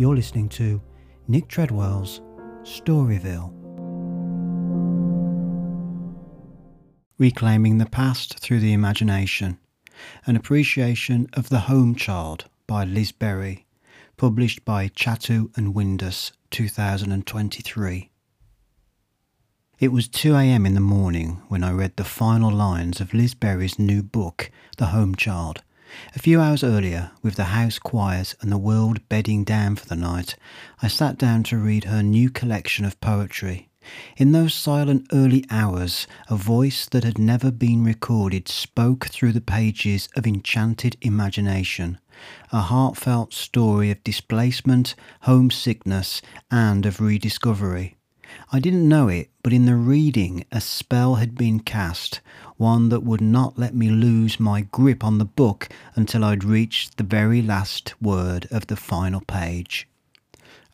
You're listening to Nick Treadwell's Storyville. Reclaiming the Past Through the Imagination An Appreciation of the Home Child by Liz Berry, published by Chatto and Windus, 2023. It was 2 a.m. in the morning when I read the final lines of Liz Berry's new book, The Home Child. A few hours earlier, with the house quiet and the world bedding down for the night, I sat down to read her new collection of poetry. In those silent early hours, a voice that had never been recorded spoke through the pages of enchanted imagination, a heartfelt story of displacement, homesickness, and of rediscovery. I didn't know it, but in the reading a spell had been cast, one that would not let me lose my grip on the book until I'd reached the very last word of the final page.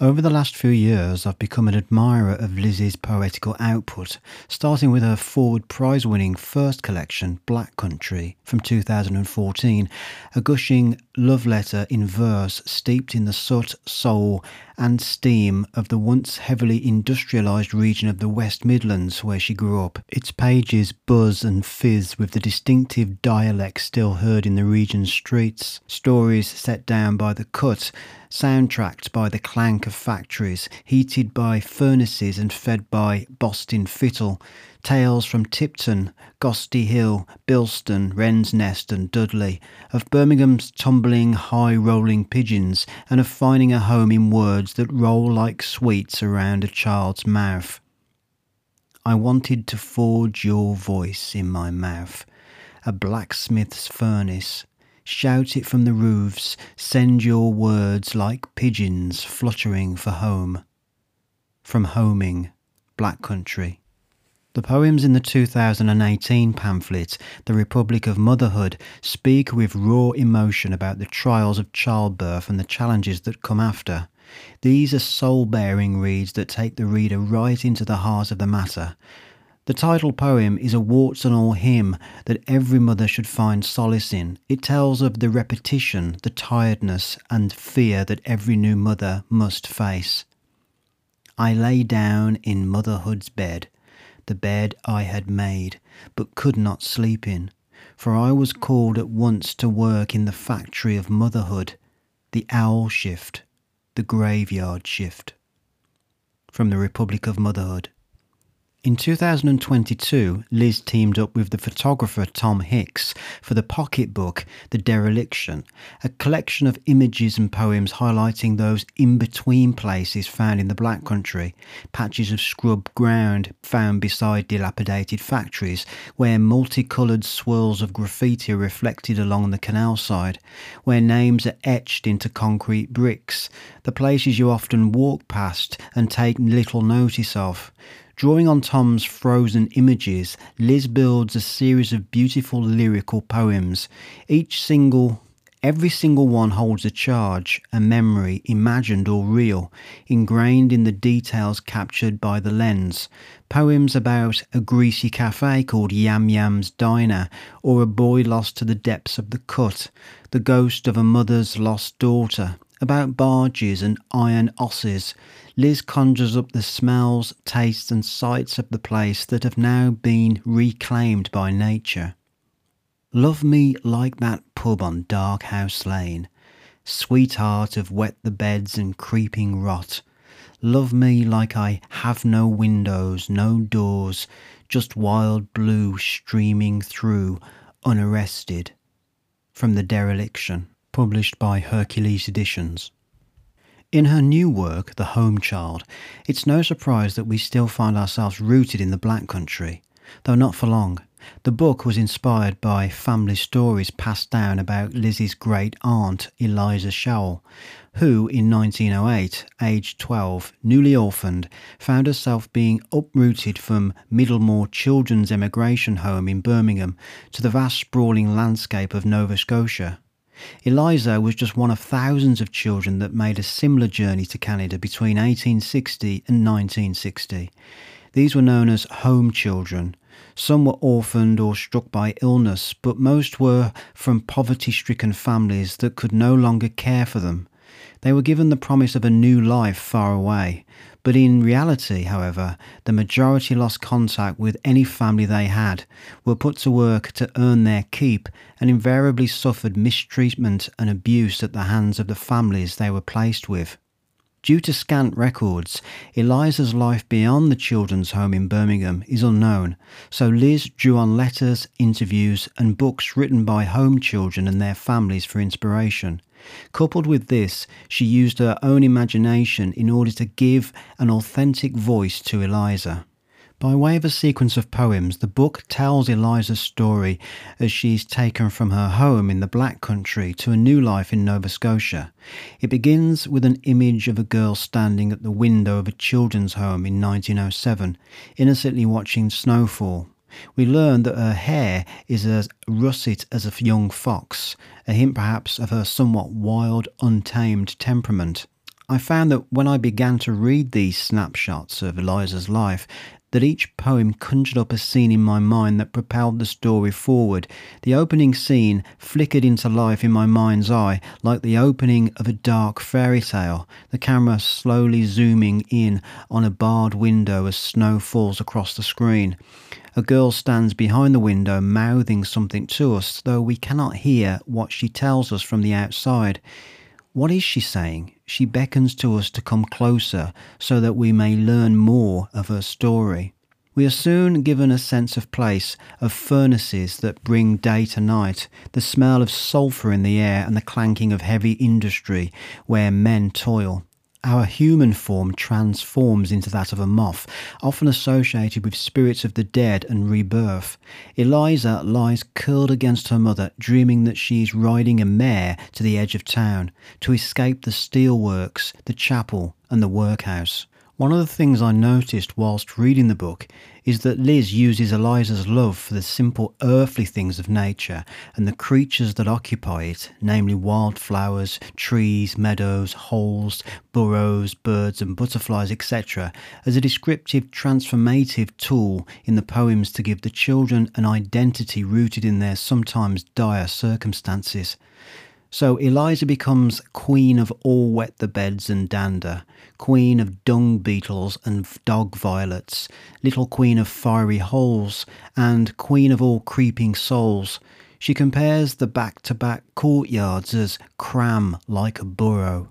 Over the last few years, I've become an admirer of Liz's poetical output, starting with her Forward Prize winning first collection, Black Country, from 2014, a gushing love letter in verse steeped in the soot, soul, and steam of the once heavily industrialised region of the West Midlands where she grew up. Its pages buzz and fizz with the distinctive dialect still heard in the region's streets, stories set down by the cut, soundtracked by the clank of factories, heated by furnaces and fed by Bostin Fittle, tales from Tipton, Gosty Hill, Bilston, Wren's Nest, and Dudley, of Birmingham's tumbling, high rolling pigeons, and of finding a home in words that roll like sweets around a child's mouth. I wanted to forge your voice in my mouth, a blacksmith's furnace. Shout it from the roofs, send your words like pigeons fluttering for home. From Homing, Black Country. The poems in the 2018 pamphlet, The Republic of Motherhood, speak with raw emotion about the trials of childbirth and the challenges that come after. These are soul bearing reads that take the reader right into the heart of the matter. The title poem is a warts and all hymn that every mother should find solace in. It tells of the repetition, the tiredness, and fear that every new mother must face. I lay down in motherhood's bed the bed I had made, but could not sleep in, for I was called at once to work in the factory of motherhood, the owl shift, the graveyard shift. From the Republic of Motherhood. In 2022, Liz teamed up with the photographer Tom Hicks for the pocketbook The Dereliction, a collection of images and poems highlighting those in between places found in the Black Country, patches of scrub ground found beside dilapidated factories, where multicoloured swirls of graffiti are reflected along the canal side, where names are etched into concrete bricks, the places you often walk past and take little notice of Drawing on Tom's frozen images, Liz builds a series of beautiful lyrical poems. Each single Every single one holds a charge, a memory, imagined or real, ingrained in the details captured by the lens. Poems about a greasy cafe called Yam Yam's Diner, or a boy lost to the depths of the cut, the ghost of a mother's lost daughter, about barges and iron osses, Liz conjures up the smells, tastes, and sights of the place that have now been reclaimed by nature. Love me like that pub on Dark House Lane, sweetheart of wet the beds and creeping rot. Love me like I have no windows, no doors, just wild blue streaming through, unarrested. From the Dereliction, published by Hercules Editions. In her new work, The Home Child, it's no surprise that we still find ourselves rooted in the black country, though not for long. The book was inspired by family stories passed down about Lizzie's great aunt, Eliza Showell, who, in 1908, aged 12, newly orphaned, found herself being uprooted from Middlemore Children's Emigration Home in Birmingham to the vast sprawling landscape of Nova Scotia. Eliza was just one of thousands of children that made a similar journey to Canada between 1860 and 1960. These were known as home children. Some were orphaned or struck by illness, but most were from poverty stricken families that could no longer care for them. They were given the promise of a new life far away, but in reality, however, the majority lost contact with any family they had, were put to work to earn their keep, and invariably suffered mistreatment and abuse at the hands of the families they were placed with. Due to scant records, Eliza's life beyond the children's home in Birmingham is unknown, so Liz drew on letters, interviews, and books written by home children and their families for inspiration. Coupled with this, she used her own imagination in order to give an authentic voice to Eliza. By way of a sequence of poems, the book tells Eliza's story as she's taken from her home in the Black Country to a new life in Nova Scotia. It begins with an image of a girl standing at the window of a children's home in 1907, innocently watching snowfall. We learn that her hair is as russet as a young fox, a hint perhaps of her somewhat wild, untamed temperament. I found that when I began to read these snapshots of Eliza's life, that each poem conjured up a scene in my mind that propelled the story forward. The opening scene flickered into life in my mind's eye like the opening of a dark fairy tale, the camera slowly zooming in on a barred window as snow falls across the screen. A girl stands behind the window mouthing something to us, though we cannot hear what she tells us from the outside. What is she saying? She beckons to us to come closer so that we may learn more of her story. We are soon given a sense of place, of furnaces that bring day to night, the smell of sulphur in the air and the clanking of heavy industry where men toil. Our human form transforms into that of a moth, often associated with spirits of the dead and rebirth. Eliza lies curled against her mother, dreaming that she is riding a mare to the edge of town to escape the steelworks, the chapel, and the workhouse. One of the things I noticed whilst reading the book is that Liz uses Eliza's love for the simple earthly things of nature and the creatures that occupy it, namely wildflowers, trees, meadows, holes, burrows, birds and butterflies, etc., as a descriptive, transformative tool in the poems to give the children an identity rooted in their sometimes dire circumstances. So Eliza becomes queen of all wet the beds and dander, queen of dung beetles and dog violets, little queen of fiery holes, and queen of all creeping souls. She compares the back to back courtyards as cram like a burrow.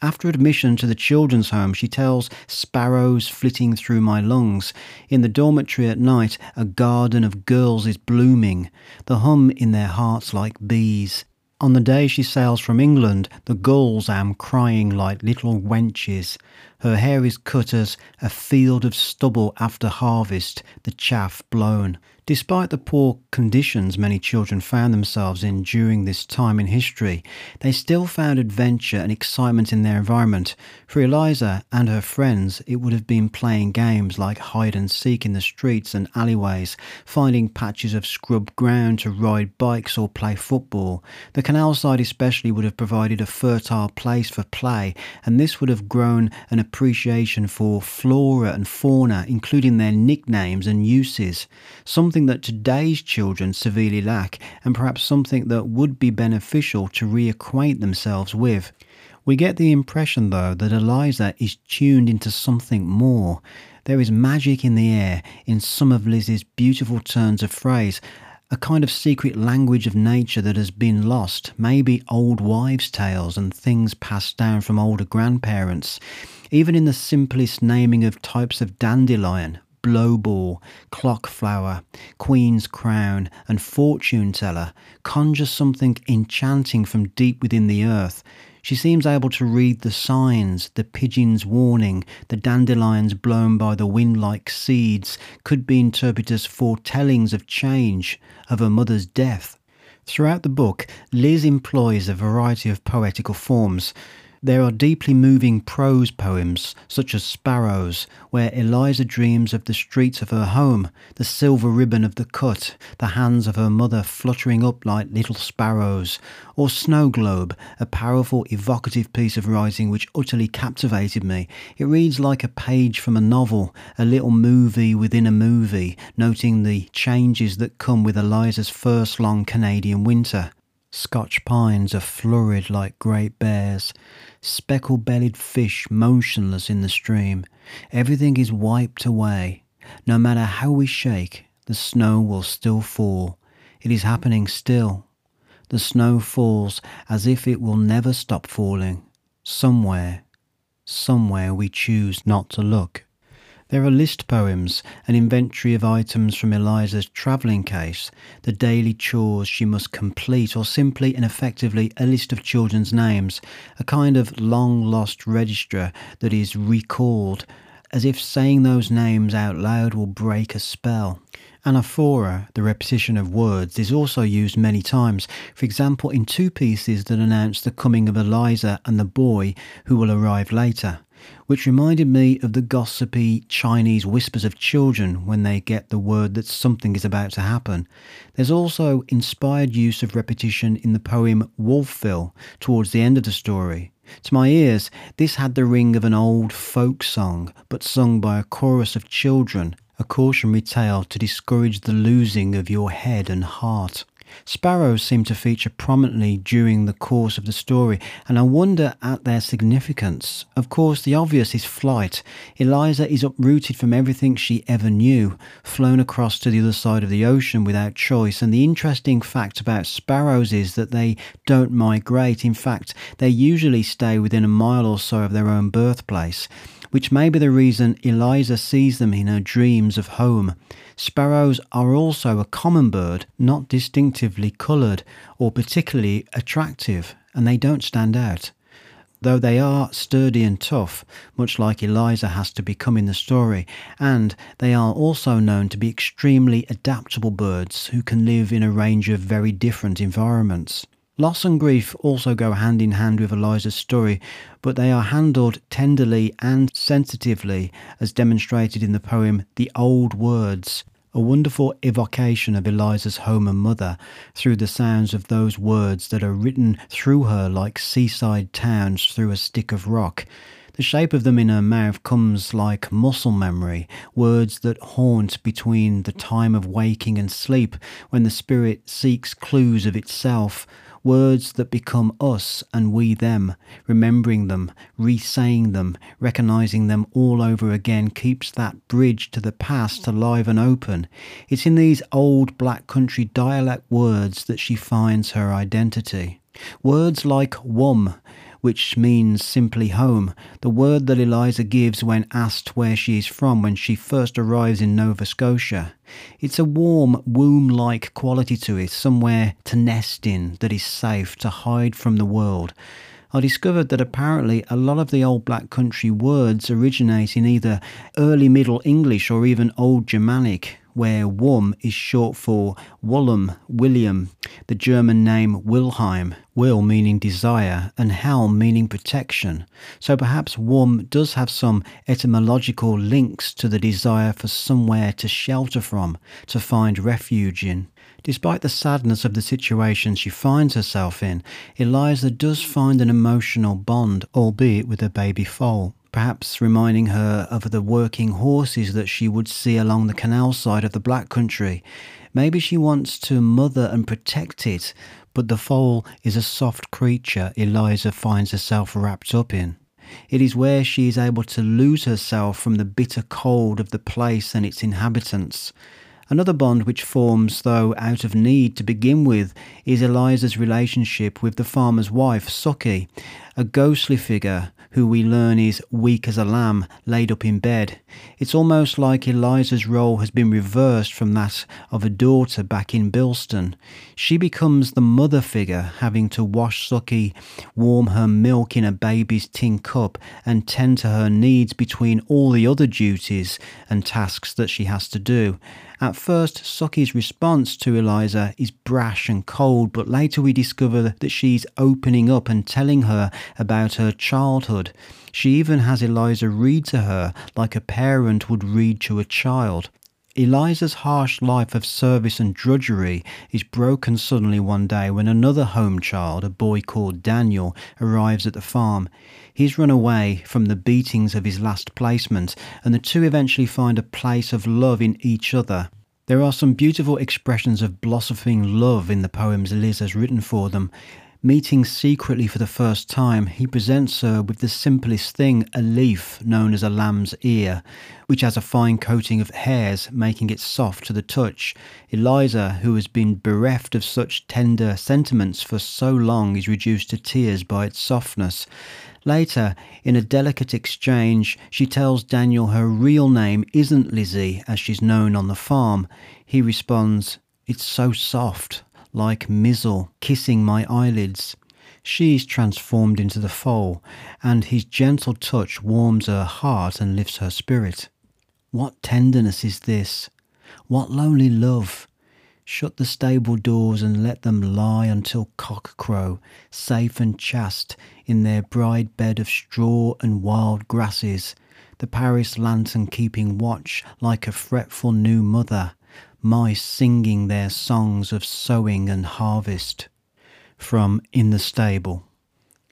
After admission to the children's home, she tells sparrows flitting through my lungs. In the dormitory at night, a garden of girls is blooming, the hum in their hearts like bees. On the day she sails from England, the gulls am crying like little wenches. Her hair is cut as a field of stubble after harvest, the chaff blown. Despite the poor conditions many children found themselves in during this time in history, they still found adventure and excitement in their environment. For Eliza and her friends, it would have been playing games like hide and seek in the streets and alleyways, finding patches of scrub ground to ride bikes or play football. The canal side, especially, would have provided a fertile place for play, and this would have grown an appreciation for flora and fauna, including their nicknames and uses. Something that today's children severely lack, and perhaps something that would be beneficial to reacquaint themselves with. We get the impression, though, that Eliza is tuned into something more. There is magic in the air in some of Liz's beautiful turns of phrase, a kind of secret language of nature that has been lost, maybe old wives' tales and things passed down from older grandparents. Even in the simplest naming of types of dandelion, blowball, clockflower, queen's crown, and fortune teller conjure something enchanting from deep within the earth. She seems able to read the signs, the pigeon's warning, the dandelions blown by the wind like seeds could be interpreted as foretellings of change, of her mother's death. Throughout the book, Liz employs a variety of poetical forms. There are deeply moving prose poems, such as Sparrows, where Eliza dreams of the streets of her home, the silver ribbon of the cut, the hands of her mother fluttering up like little sparrows, or Snow Globe, a powerful, evocative piece of writing which utterly captivated me. It reads like a page from a novel, a little movie within a movie, noting the changes that come with Eliza's first long Canadian winter. Scotch pines are florid like great bears, speckle bellied fish motionless in the stream. Everything is wiped away. No matter how we shake, the snow will still fall. It is happening still. The snow falls as if it will never stop falling. Somewhere, somewhere we choose not to look. There are list poems, an inventory of items from Eliza's travelling case, the daily chores she must complete, or simply and effectively a list of children's names, a kind of long lost register that is recalled, as if saying those names out loud will break a spell. Anaphora, the repetition of words, is also used many times, for example, in two pieces that announce the coming of Eliza and the boy who will arrive later which reminded me of the gossipy Chinese whispers of children when they get the word that something is about to happen. There's also inspired use of repetition in the poem Wolfville towards the end of the story. To my ears, this had the ring of an old folk song, but sung by a chorus of children, a cautionary tale to discourage the losing of your head and heart. Sparrows seem to feature prominently during the course of the story, and I wonder at their significance. Of course, the obvious is flight. Eliza is uprooted from everything she ever knew, flown across to the other side of the ocean without choice, and the interesting fact about sparrows is that they don't migrate. In fact, they usually stay within a mile or so of their own birthplace which may be the reason Eliza sees them in her dreams of home. Sparrows are also a common bird, not distinctively coloured or particularly attractive, and they don't stand out. Though they are sturdy and tough, much like Eliza has to become in the story, and they are also known to be extremely adaptable birds who can live in a range of very different environments. Loss and grief also go hand in hand with Eliza's story, but they are handled tenderly and sensitively, as demonstrated in the poem The Old Words, a wonderful evocation of Eliza's home and mother through the sounds of those words that are written through her like seaside towns through a stick of rock. The shape of them in her mouth comes like muscle memory, words that haunt between the time of waking and sleep, when the spirit seeks clues of itself, words that become us and we them, remembering them, re-saying them, recognizing them all over again keeps that bridge to the past alive and open. It's in these old black country dialect words that she finds her identity. Words like wum, which means simply home, the word that Eliza gives when asked where she is from when she first arrives in Nova Scotia. It's a warm, womb like quality to it, somewhere to nest in that is safe, to hide from the world. I discovered that apparently a lot of the old black country words originate in either early Middle English or even Old Germanic, where Wum is short for Wollum, William, the German name Wilhelm, Will meaning desire, and Helm meaning protection. So perhaps Wum does have some etymological links to the desire for somewhere to shelter from, to find refuge in. Despite the sadness of the situation she finds herself in, Eliza does find an emotional bond, albeit with her baby foal perhaps reminding her of the working horses that she would see along the canal side of the Black Country. Maybe she wants to mother and protect it, but the foal is a soft creature Eliza finds herself wrapped up in. It is where she is able to lose herself from the bitter cold of the place and its inhabitants. Another bond which forms, though out of need to begin with, is Eliza's relationship with the farmer's wife, Sucky, a ghostly figure who we learn is weak as a lamb laid up in bed. It's almost like Eliza's role has been reversed from that of a daughter back in Bilston. She becomes the mother figure, having to wash Sucky, warm her milk in a baby's tin cup, and tend to her needs between all the other duties and tasks that she has to do. At first, Sucky's response to Eliza is brash and cold, but later we discover that she's opening up and telling her about her childhood. She even has Eliza read to her like a parent would read to a child. Eliza's harsh life of service and drudgery is broken suddenly one day when another home child, a boy called Daniel, arrives at the farm. He's run away from the beatings of his last placement, and the two eventually find a place of love in each other. There are some beautiful expressions of blossoming love in the poems Liz has written for them. Meeting secretly for the first time, he presents her with the simplest thing a leaf known as a lamb's ear, which has a fine coating of hairs, making it soft to the touch. Eliza, who has been bereft of such tender sentiments for so long, is reduced to tears by its softness. Later, in a delicate exchange, she tells Daniel her real name isn't Lizzie, as she's known on the farm. He responds, It's so soft like Mizzle kissing my eyelids. She is transformed into the foal, and his gentle touch warms her heart and lifts her spirit. What tenderness is this? What lonely love? Shut the stable doors and let them lie until cock crow, safe and chaste, in their bride bed of straw and wild grasses, the parish lantern keeping watch like a fretful new mother, mice singing their songs of sowing and harvest. From In the Stable.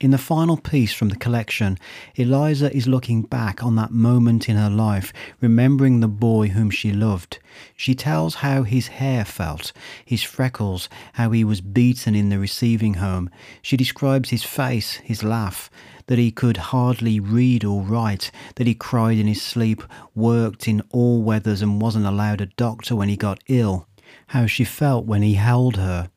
In the final piece from the collection, Eliza is looking back on that moment in her life, remembering the boy whom she loved. She tells how his hair felt, his freckles, how he was beaten in the receiving home. She describes his face, his laugh, that he could hardly read or write, that he cried in his sleep, worked in all weathers and wasn't allowed a doctor when he got ill. How she felt when he held her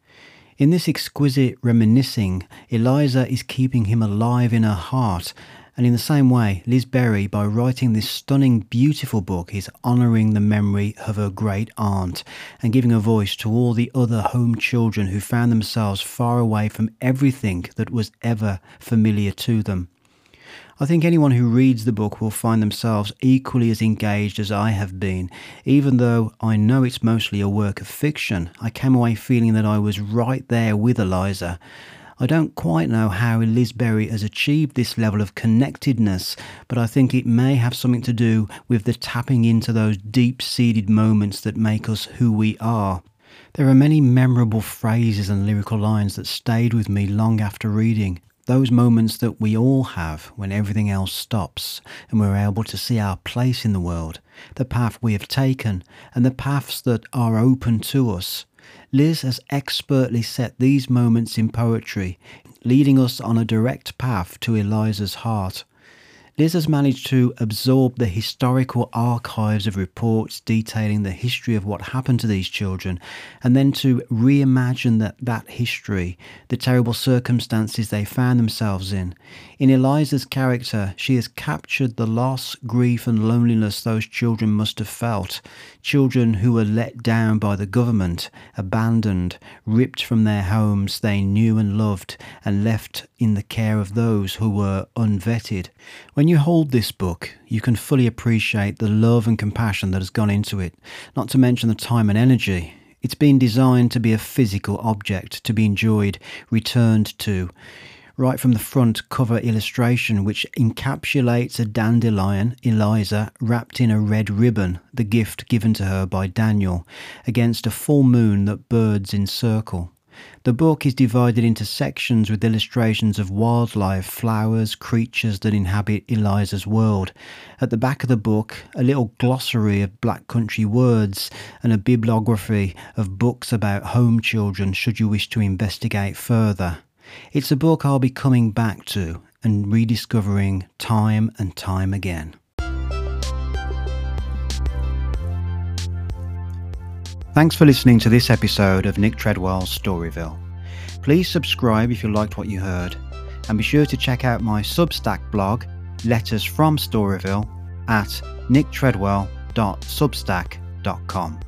in this exquisite reminiscing, Eliza is keeping him alive in her heart. And in the same way, Liz Berry, by writing this stunning, beautiful book, is honouring the memory of her great aunt and giving a voice to all the other home children who found themselves far away from everything that was ever familiar to them. I think anyone who reads the book will find themselves equally as engaged as I have been. Even though I know it's mostly a work of fiction, I came away feeling that I was right there with Eliza. I don't quite know how Liz Berry has achieved this level of connectedness, but I think it may have something to do with the tapping into those deep seated moments that make us who we are. There are many memorable phrases and lyrical lines that stayed with me long after reading. Those moments that we all have when everything else stops and we're able to see our place in the world, the path we have taken, and the paths that are open to us. Liz has expertly set these moments in poetry, leading us on a direct path to Eliza's heart. Liz has managed to absorb the historical archives of reports detailing the history of what happened to these children and then to reimagine that, that history, the terrible circumstances they found themselves in. In Eliza's character, she has captured the loss, grief, and loneliness those children must have felt. Children who were let down by the government, abandoned, ripped from their homes they knew and loved, and left in the care of those who were unvetted. When you hold this book, you can fully appreciate the love and compassion that has gone into it, not to mention the time and energy. It's been designed to be a physical object, to be enjoyed, returned to. Right from the front cover illustration, which encapsulates a dandelion, Eliza, wrapped in a red ribbon, the gift given to her by Daniel, against a full moon that birds encircle. The book is divided into sections with illustrations of wildlife, flowers, creatures that inhabit Eliza's world. At the back of the book, a little glossary of black country words and a bibliography of books about home children should you wish to investigate further. It's a book I'll be coming back to and rediscovering time and time again. Thanks for listening to this episode of Nick Treadwell's Storyville. Please subscribe if you liked what you heard, and be sure to check out my Substack blog, Letters from Storyville, at nicktreadwell.substack.com.